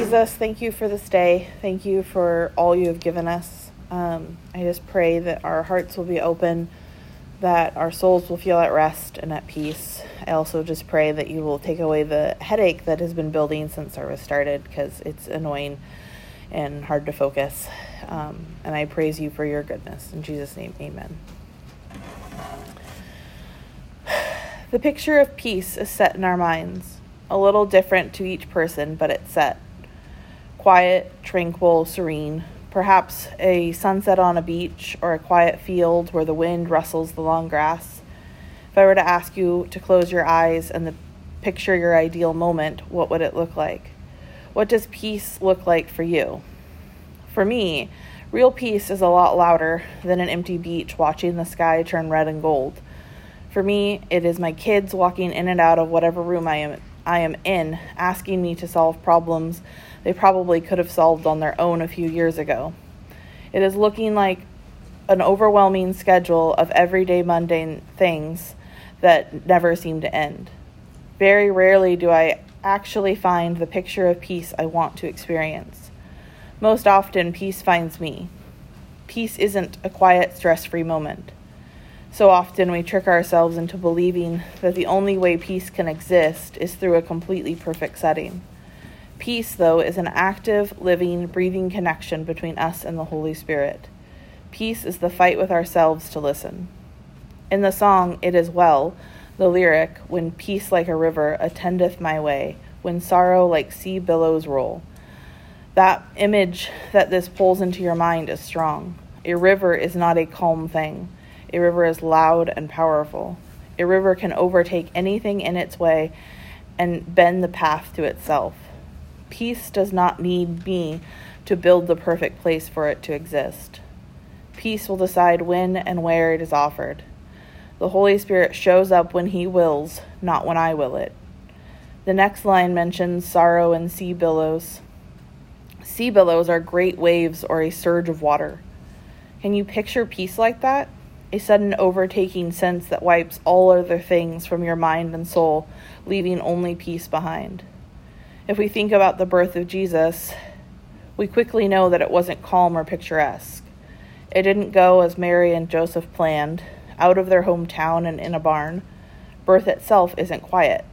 Jesus, thank you for this day. Thank you for all you have given us. Um, I just pray that our hearts will be open, that our souls will feel at rest and at peace. I also just pray that you will take away the headache that has been building since service started because it's annoying and hard to focus. Um, and I praise you for your goodness. In Jesus' name, amen. The picture of peace is set in our minds, a little different to each person, but it's set. Quiet, tranquil, serene, perhaps a sunset on a beach or a quiet field where the wind rustles the long grass. If I were to ask you to close your eyes and the, picture your ideal moment, what would it look like? What does peace look like for you? For me, real peace is a lot louder than an empty beach watching the sky turn red and gold. For me, it is my kids walking in and out of whatever room I am I am in, asking me to solve problems they probably could have solved on their own a few years ago. It is looking like an overwhelming schedule of everyday mundane things that never seem to end. Very rarely do I actually find the picture of peace I want to experience. Most often, peace finds me. Peace isn't a quiet, stress free moment. So often we trick ourselves into believing that the only way peace can exist is through a completely perfect setting. Peace, though, is an active, living, breathing connection between us and the Holy Spirit. Peace is the fight with ourselves to listen. In the song, It Is Well, the lyric, When peace like a river attendeth my way, when sorrow like sea billows roll. That image that this pulls into your mind is strong. A river is not a calm thing. A river is loud and powerful. A river can overtake anything in its way and bend the path to itself. Peace does not need me to build the perfect place for it to exist. Peace will decide when and where it is offered. The Holy Spirit shows up when He wills, not when I will it. The next line mentions sorrow and sea billows. Sea billows are great waves or a surge of water. Can you picture peace like that? A sudden overtaking sense that wipes all other things from your mind and soul, leaving only peace behind. If we think about the birth of Jesus, we quickly know that it wasn't calm or picturesque. It didn't go as Mary and Joseph planned, out of their hometown and in a barn. Birth itself isn't quiet.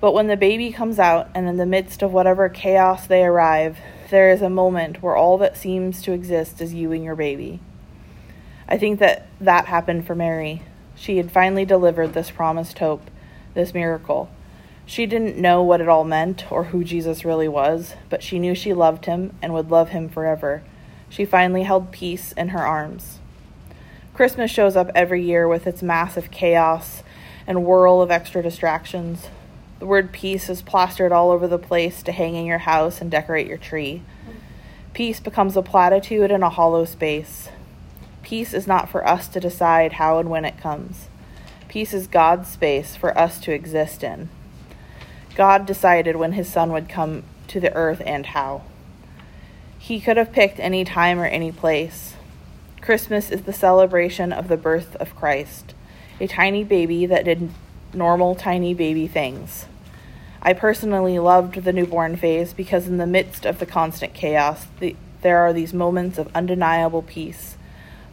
But when the baby comes out, and in the midst of whatever chaos they arrive, there is a moment where all that seems to exist is you and your baby. I think that that happened for Mary. She had finally delivered this promised hope, this miracle. She didn't know what it all meant or who Jesus really was, but she knew she loved him and would love him forever. She finally held peace in her arms. Christmas shows up every year with its massive chaos and whirl of extra distractions. The word peace is plastered all over the place to hang in your house and decorate your tree. Peace becomes a platitude in a hollow space. Peace is not for us to decide how and when it comes. Peace is God's space for us to exist in. God decided when his son would come to the earth and how. He could have picked any time or any place. Christmas is the celebration of the birth of Christ, a tiny baby that did normal tiny baby things. I personally loved the newborn phase because, in the midst of the constant chaos, the, there are these moments of undeniable peace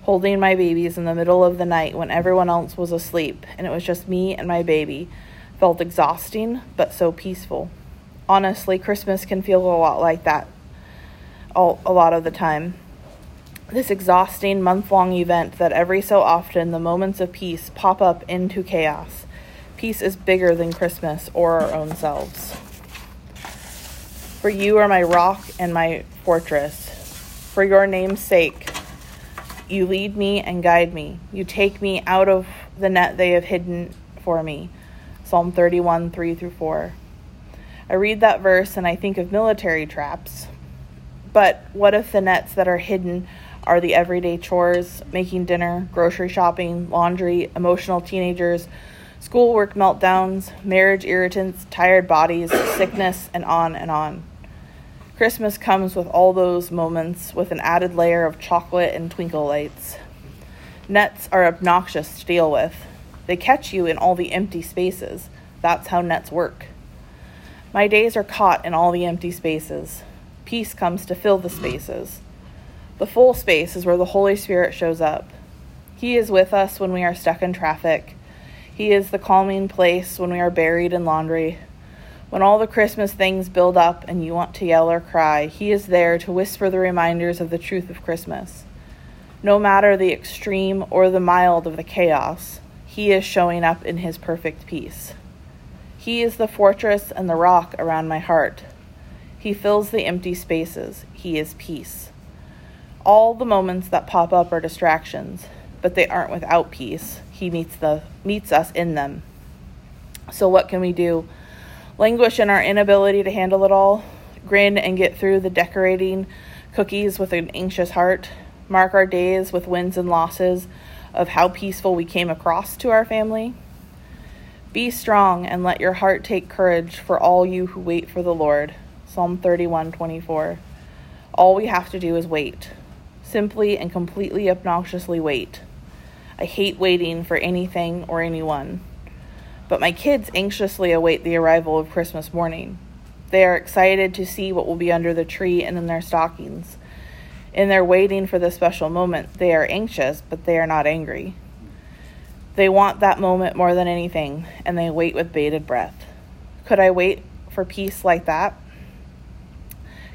holding my babies in the middle of the night when everyone else was asleep and it was just me and my baby felt exhausting but so peaceful. Honestly, Christmas can feel a lot like that all, a lot of the time. This exhausting month long event that every so often the moments of peace pop up into chaos. Peace is bigger than Christmas or our own selves. For you are my rock and my fortress. For your name's sake, you lead me and guide me. You take me out of the net they have hidden for me. Psalm 31, 3 through 4. I read that verse and I think of military traps. But what if the nets that are hidden are the everyday chores, making dinner, grocery shopping, laundry, emotional teenagers, schoolwork meltdowns, marriage irritants, tired bodies, sickness, and on and on? Christmas comes with all those moments with an added layer of chocolate and twinkle lights. Nets are obnoxious to deal with. They catch you in all the empty spaces. That's how nets work. My days are caught in all the empty spaces. Peace comes to fill the spaces. The full space is where the Holy Spirit shows up. He is with us when we are stuck in traffic. He is the calming place when we are buried in laundry. When all the Christmas things build up and you want to yell or cry, He is there to whisper the reminders of the truth of Christmas. No matter the extreme or the mild of the chaos, He is showing up in His perfect peace. He is the fortress and the rock around my heart. He fills the empty spaces. He is peace. All the moments that pop up are distractions, but they aren't without peace. He meets the meets us in them. So what can we do? Languish in our inability to handle it all, grin and get through the decorating cookies with an anxious heart, mark our days with wins and losses of how peaceful we came across to our family. Be strong and let your heart take courage for all you who wait for the Lord. Psalm 31:24. All we have to do is wait. Simply and completely obnoxiously wait. I hate waiting for anything or anyone. But my kids anxiously await the arrival of Christmas morning. They are excited to see what will be under the tree and in their stockings. In their waiting for the special moment, they are anxious, but they are not angry. They want that moment more than anything, and they wait with bated breath. Could I wait for peace like that?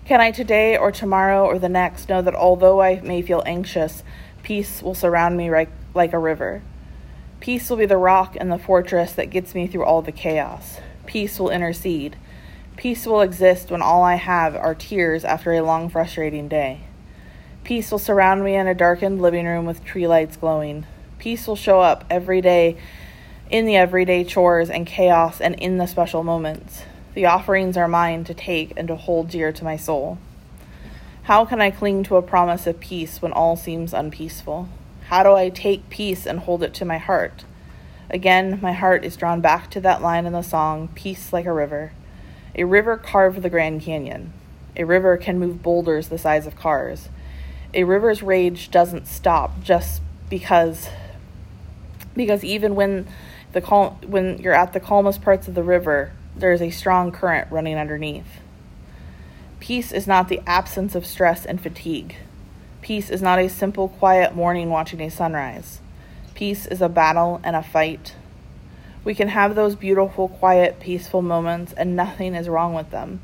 Can I today or tomorrow or the next know that although I may feel anxious, peace will surround me like, like a river? Peace will be the rock and the fortress that gets me through all the chaos. Peace will intercede. Peace will exist when all I have are tears after a long, frustrating day. Peace will surround me in a darkened living room with tree lights glowing. Peace will show up every day in the everyday chores and chaos and in the special moments. The offerings are mine to take and to hold dear to my soul. How can I cling to a promise of peace when all seems unpeaceful? How do I take peace and hold it to my heart? Again, my heart is drawn back to that line in the song, Peace Like a River. A river carved the Grand Canyon. A river can move boulders the size of cars. A river's rage doesn't stop just because because even when the cal- when you're at the calmest parts of the river, there is a strong current running underneath. Peace is not the absence of stress and fatigue. Peace is not a simple, quiet morning watching a sunrise. Peace is a battle and a fight. We can have those beautiful, quiet, peaceful moments, and nothing is wrong with them.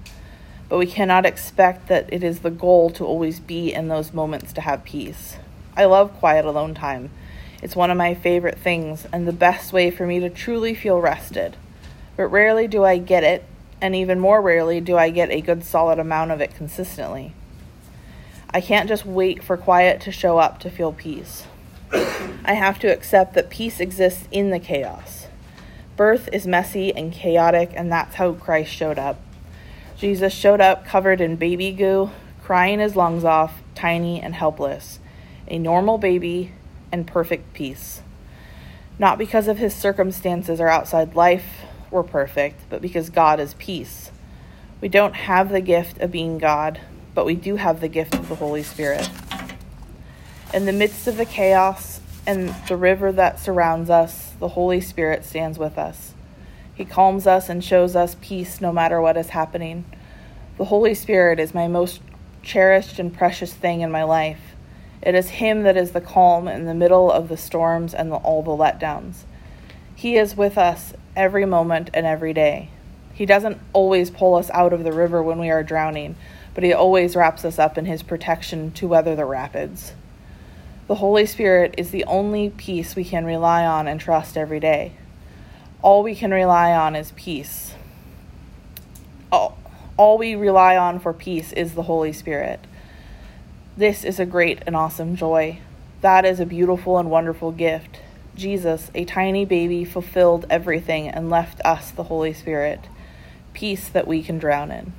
But we cannot expect that it is the goal to always be in those moments to have peace. I love quiet alone time it's one of my favorite things and the best way for me to truly feel rested. But rarely do I get it, and even more rarely do I get a good solid amount of it consistently. I can't just wait for quiet to show up to feel peace. I have to accept that peace exists in the chaos. Birth is messy and chaotic, and that's how Christ showed up. Jesus showed up covered in baby goo, crying his lungs off, tiny and helpless. A normal baby and perfect peace. Not because of his circumstances or outside life were perfect, but because God is peace. We don't have the gift of being God, but we do have the gift of the Holy Spirit. In the midst of the chaos and the river that surrounds us, the Holy Spirit stands with us. He calms us and shows us peace no matter what is happening. The Holy Spirit is my most cherished and precious thing in my life. It is Him that is the calm in the middle of the storms and the, all the letdowns. He is with us every moment and every day. He doesn't always pull us out of the river when we are drowning, but He always wraps us up in His protection to weather the rapids. The Holy Spirit is the only peace we can rely on and trust every day. All we can rely on is peace. All, all we rely on for peace is the Holy Spirit. This is a great and awesome joy. That is a beautiful and wonderful gift. Jesus, a tiny baby, fulfilled everything and left us the Holy Spirit, peace that we can drown in.